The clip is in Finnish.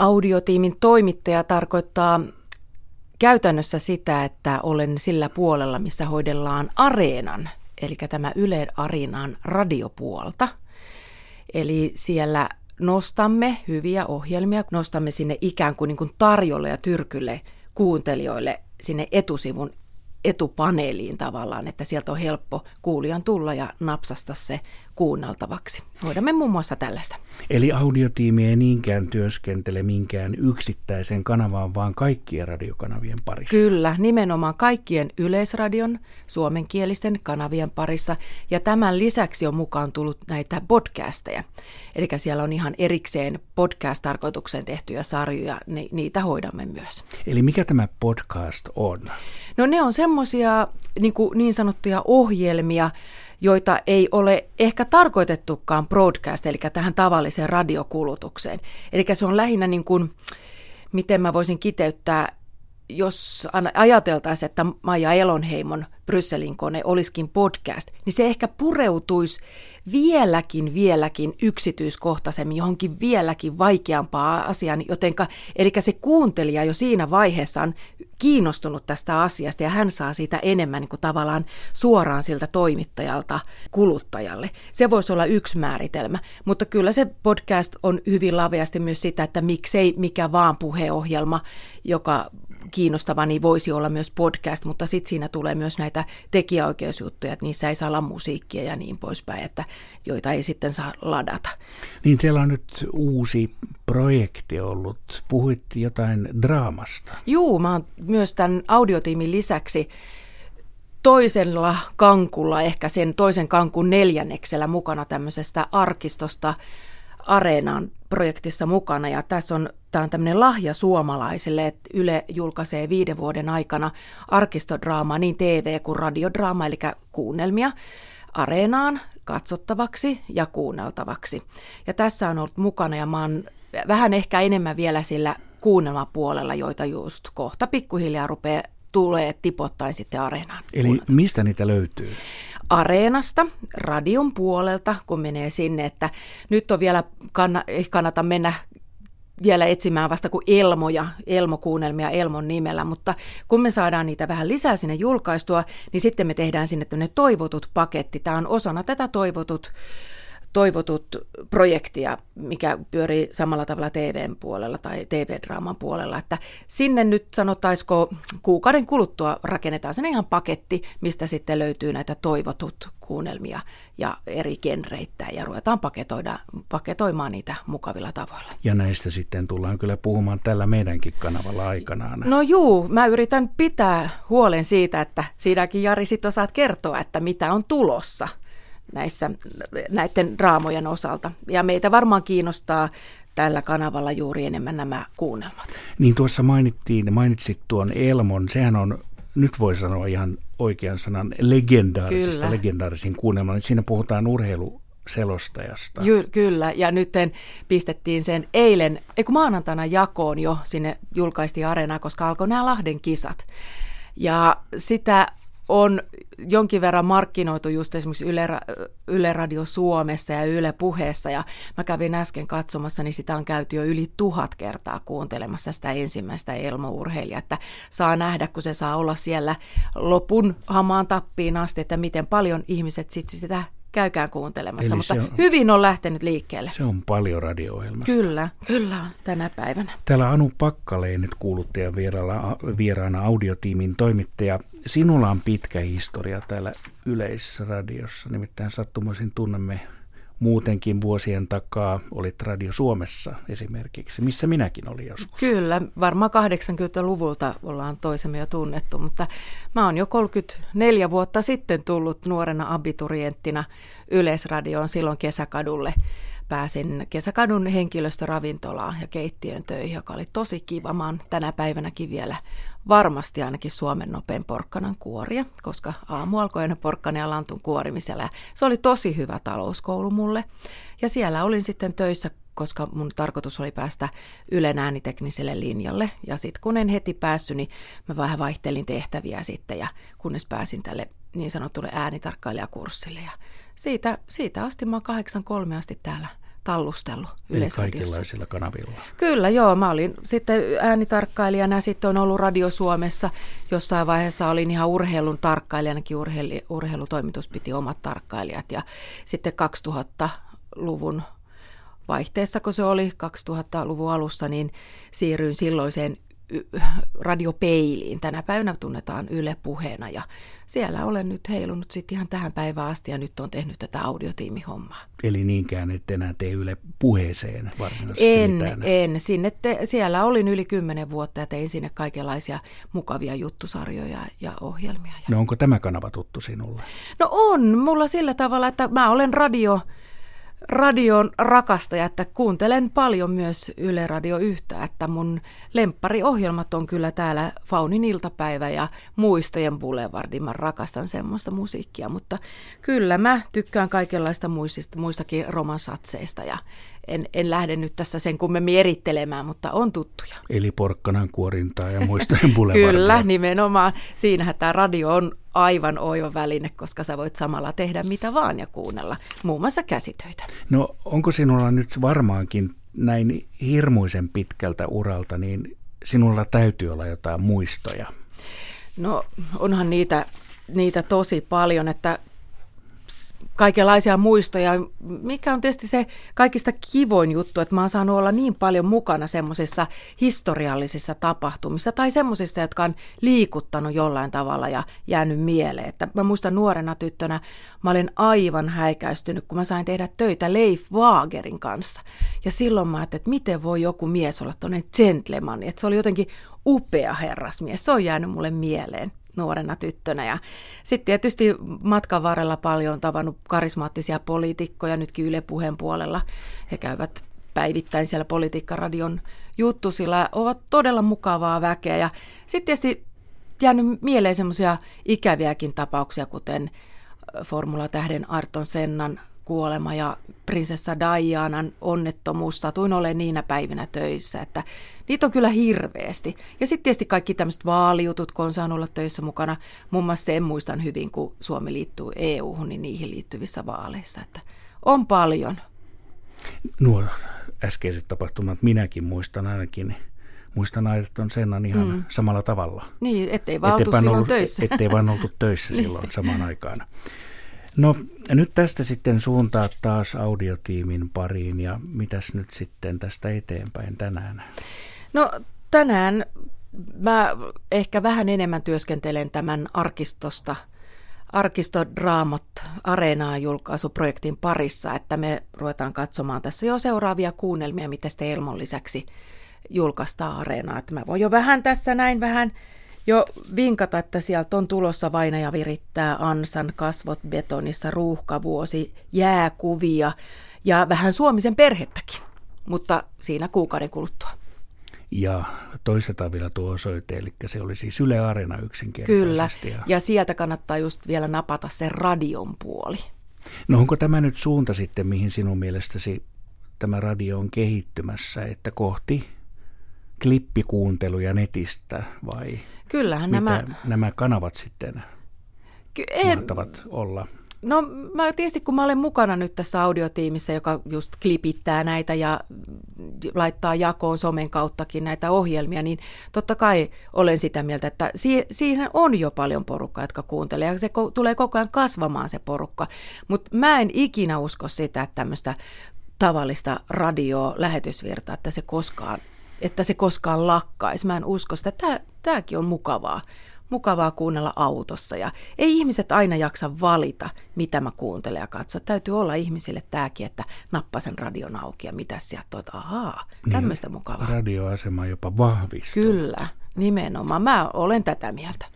Audiotiimin toimittaja tarkoittaa käytännössä sitä, että olen sillä puolella, missä hoidellaan areenan, eli tämä Yle Areenan radiopuolta. Eli siellä nostamme hyviä ohjelmia, nostamme sinne ikään kuin, niin kuin tarjolle ja tyrkylle kuuntelijoille sinne etusivun etupaneeliin tavallaan, että sieltä on helppo kuulijan tulla ja napsasta se kuunneltavaksi. Hoidamme muun muassa tällaista. Eli audiotiimi ei niinkään työskentele minkään yksittäisen kanavaan, vaan kaikkien radiokanavien parissa. Kyllä, nimenomaan kaikkien yleisradion suomenkielisten kanavien parissa. Ja tämän lisäksi on mukaan tullut näitä podcasteja. Eli siellä on ihan erikseen podcast-tarkoitukseen tehtyjä sarjoja, niin niitä hoidamme myös. Eli mikä tämä podcast on? No ne on semmoisia niin, niin sanottuja ohjelmia, joita ei ole ehkä tarkoitettukaan broadcast, eli tähän tavalliseen radiokulutukseen. Eli se on lähinnä niin kuin, miten mä voisin kiteyttää, jos ajateltaisiin, että Maija Elonheimon Brysselin kone olisikin podcast, niin se ehkä pureutuisi vieläkin, vieläkin yksityiskohtaisemmin johonkin vieläkin vaikeampaa asiaan, jotenka, eli se kuuntelija jo siinä vaiheessa on kiinnostunut tästä asiasta ja hän saa siitä enemmän niin kuin tavallaan suoraan siltä toimittajalta kuluttajalle. Se voisi olla yksi määritelmä, mutta kyllä se podcast on hyvin laveasti myös sitä, että miksei mikä vaan puheohjelma, joka kiinnostava, niin voisi olla myös podcast, mutta sitten siinä tulee myös näitä tekijäoikeusjuttuja, että niissä ei saa olla musiikkia ja niin poispäin, että joita ei sitten saa ladata. Niin teillä on nyt uusi projekti ollut. Puhuit jotain draamasta. Juu, mä oon myös tämän audiotiimin lisäksi toisella kankulla, ehkä sen toisen kankun neljänneksellä mukana tämmöisestä arkistosta Areenaan projektissa mukana. Ja tässä on, tämä on tämmöinen lahja suomalaisille, että Yle julkaisee viiden vuoden aikana arkistodraamaa, niin TV- kuin radiodraama, eli kuunnelmia Areenaan katsottavaksi ja kuunneltavaksi. Ja tässä on ollut mukana ja mä oon vähän ehkä enemmän vielä sillä kuunnelmapuolella, joita just kohta pikkuhiljaa rupeaa tulee tipottain sitten areenaan. Eli mistä niitä löytyy? Areenasta, radion puolelta, kun menee sinne, että nyt on vielä, ei kannata mennä vielä etsimään vasta kuin Elmoja, Elmokuunnelmia Elmon nimellä, mutta kun me saadaan niitä vähän lisää sinne julkaistua, niin sitten me tehdään sinne toivotut paketti. Tämä on osana tätä toivotut toivotut projektia, mikä pyörii samalla tavalla TVn puolella tai TV-draaman puolella, että sinne nyt sanotaisiko kuukauden kuluttua rakennetaan sen ihan paketti, mistä sitten löytyy näitä toivotut kuunnelmia ja eri genreitä ja ruvetaan paketoida, paketoimaan niitä mukavilla tavoilla. Ja näistä sitten tullaan kyllä puhumaan tällä meidänkin kanavalla aikanaan. No juu, mä yritän pitää huolen siitä, että siinäkin Jari sit osaat kertoa, että mitä on tulossa näissä, näiden draamojen osalta. Ja meitä varmaan kiinnostaa tällä kanavalla juuri enemmän nämä kuunnelmat. Niin tuossa mainittiin, mainitsit tuon Elmon, sehän on, nyt voi sanoa ihan oikean sanan, legendaarisesta, Kyllä. legendaarisin kuunnelma. Siinä puhutaan urheilu selostajasta. Ky- kyllä, ja nyt pistettiin sen eilen, ei kun maanantaina jakoon jo sinne julkaistiin areenaa, koska alkoi nämä Lahden kisat. Ja sitä on jonkin verran markkinoitu just esimerkiksi Yle, Yle Radio Suomessa ja Yle Puheessa, ja mä kävin äsken katsomassa, niin sitä on käyty jo yli tuhat kertaa kuuntelemassa sitä ensimmäistä Elmo-urheilijaa, että saa nähdä, kun se saa olla siellä lopun hamaan tappiin asti, että miten paljon ihmiset sitten sitä käykää kuuntelemassa, Eli mutta on, hyvin on lähtenyt liikkeelle. Se on paljon radio Kyllä, kyllä tänä päivänä. Täällä Anu Pakkaleen nyt kuuluttajan vieraana, vieraana audiotiimin toimittaja. Sinulla on pitkä historia täällä Yleisradiossa, nimittäin sattumoisin tunnemme muutenkin vuosien takaa olit Radio Suomessa esimerkiksi, missä minäkin olin joskus. Kyllä, varmaan 80-luvulta ollaan toisemme jo tunnettu, mutta mä oon jo 34 vuotta sitten tullut nuorena abiturienttina Yleisradioon silloin kesäkadulle. Pääsin kesäkadun henkilöstöravintolaan ja keittiön töihin, joka oli tosi kiva. Mä oon tänä päivänäkin vielä varmasti ainakin Suomen nopein porkkanan kuoria, koska aamu alkoi aina porkkanen ja lantun kuorimisella. Se oli tosi hyvä talouskoulu mulle. Ja siellä olin sitten töissä, koska mun tarkoitus oli päästä Ylen äänitekniselle linjalle. Ja sitten kun en heti päässyt, niin mä vähän vaihtelin tehtäviä sitten ja kunnes pääsin tälle niin sanotulle äänitarkkailijakurssille. Ja siitä, siitä asti mä oon 83 asti täällä tallustellut Eli kaikenlaisilla kanavilla. Kyllä, joo. Mä olin sitten äänitarkkailijana, sitten on ollut Radio Suomessa. Jossain vaiheessa olin ihan urheilun tarkkailijanakin, urheilu, urheilutoimitus piti omat tarkkailijat. Ja sitten 2000-luvun vaihteessa, kun se oli 2000-luvun alussa, niin siirryin silloiseen radiopeiliin. Tänä päivänä tunnetaan Yle puheena ja siellä olen nyt heilunut sitten ihan tähän päivään asti ja nyt on tehnyt tätä audiotiimihommaa. Eli niinkään et enää tee Yle puheeseen varsinaisesti En, mitään. en. Sinne te, siellä olin yli kymmenen vuotta ja tein sinne kaikenlaisia mukavia juttusarjoja ja ohjelmia. No onko tämä kanava tuttu sinulle? No on, mulla sillä tavalla, että mä olen radio radion rakastaja, että kuuntelen paljon myös Yle Radio yhtä, että mun lemppariohjelmat on kyllä täällä Faunin iltapäivä ja Muistojen Boulevardin. Mä rakastan semmoista musiikkia, mutta kyllä mä tykkään kaikenlaista muistista, muistakin romansatseista ja en, en lähde nyt tässä sen kummemmin erittelemään, mutta on tuttuja. Eli porkkanan kuorintaa ja Muistojen Boulevardia. kyllä, nimenomaan. Siinähän tämä radio on aivan oiva väline, koska sä voit samalla tehdä mitä vaan ja kuunnella, muun muassa käsitöitä. No onko sinulla nyt varmaankin näin hirmuisen pitkältä uralta, niin sinulla täytyy olla jotain muistoja? No onhan niitä, niitä tosi paljon, että kaikenlaisia muistoja, mikä on tietysti se kaikista kivoin juttu, että mä oon saanut olla niin paljon mukana semmoisissa historiallisissa tapahtumissa tai semmoisissa, jotka on liikuttanut jollain tavalla ja jäänyt mieleen. Että mä muistan nuorena tyttönä, mä olin aivan häikäistynyt, kun mä sain tehdä töitä Leif Waagerin kanssa. Ja silloin mä ajattelin, että miten voi joku mies olla toinen gentleman, että se oli jotenkin upea herrasmies. Se on jäänyt mulle mieleen nuorena tyttönä. Ja sitten tietysti matkan varrella paljon tavannut karismaattisia poliitikkoja, nytkin Yle Puheen puolella. He käyvät päivittäin siellä politiikkaradion juttusilla, ovat todella mukavaa väkeä. Ja sitten tietysti jäänyt mieleen semmoisia ikäviäkin tapauksia, kuten Formula-tähden Arton Sennan kuolema ja prinsessa Dianan onnettomuus. Satuin olemaan niinä päivinä töissä, että niitä on kyllä hirveästi. Ja sitten tietysti kaikki tämmöiset vaalijutut, kun on saanut olla töissä mukana. Muun muassa sen muistan hyvin, kun Suomi liittyy EU-hun, niin niihin liittyvissä vaaleissa. Että on paljon. Nuo äskeiset tapahtumat minäkin muistan ainakin muistan Ayrton Sennan ihan mm. samalla tavalla. Niin, ettei vaan oltu silloin ollut, töissä. Ettei vaan oltu töissä silloin samaan aikaan. No nyt tästä sitten suuntaa taas audiotiimin pariin ja mitäs nyt sitten tästä eteenpäin tänään? No tänään mä ehkä vähän enemmän työskentelen tämän arkistosta, arkistodraamat areenaa julkaisuprojektin parissa, että me ruvetaan katsomaan tässä jo seuraavia kuunnelmia, mitä sitten Elmon lisäksi julkaistaan areenaa. Että mä voin jo vähän tässä näin vähän jo vinkata, että sieltä on tulossa Vainaja virittää ansan kasvot betonissa, ruuhkavuosi, jääkuvia ja vähän Suomisen perhettäkin, mutta siinä kuukauden kuluttua. Ja toistetaan vielä tuo osoite, eli se oli siis Yle Areena yksinkertaisesti. Kyllä, ja... ja sieltä kannattaa just vielä napata se radion puoli. No onko tämä nyt suunta sitten, mihin sinun mielestäsi tämä radio on kehittymässä, että kohti klippikuunteluja netistä vai Kyllähän mitä nämä... nämä kanavat sitten Ky- en... mahtavat olla? No mä tietysti kun mä olen mukana nyt tässä audiotiimissä, joka just klipittää näitä ja laittaa jakoon somen kauttakin näitä ohjelmia, niin totta kai olen sitä mieltä, että siihen on jo paljon porukkaa, jotka kuuntelee ja se ko- tulee koko ajan kasvamaan se porukka. Mutta mä en ikinä usko sitä, että tämmöistä tavallista radio-lähetysvirtaa, että se koskaan että se koskaan lakkaisi. Mä en usko sitä. Tää, tääkin on mukavaa. Mukavaa kuunnella autossa ja ei ihmiset aina jaksa valita, mitä mä kuuntelen ja katso. Täytyy olla ihmisille tämäkin, että nappa sen radion auki ja mitä sieltä tuot, ahaa, tämmöistä niin, mukavaa. Radioasema jopa vahvistuu. Kyllä, nimenomaan. Mä olen tätä mieltä.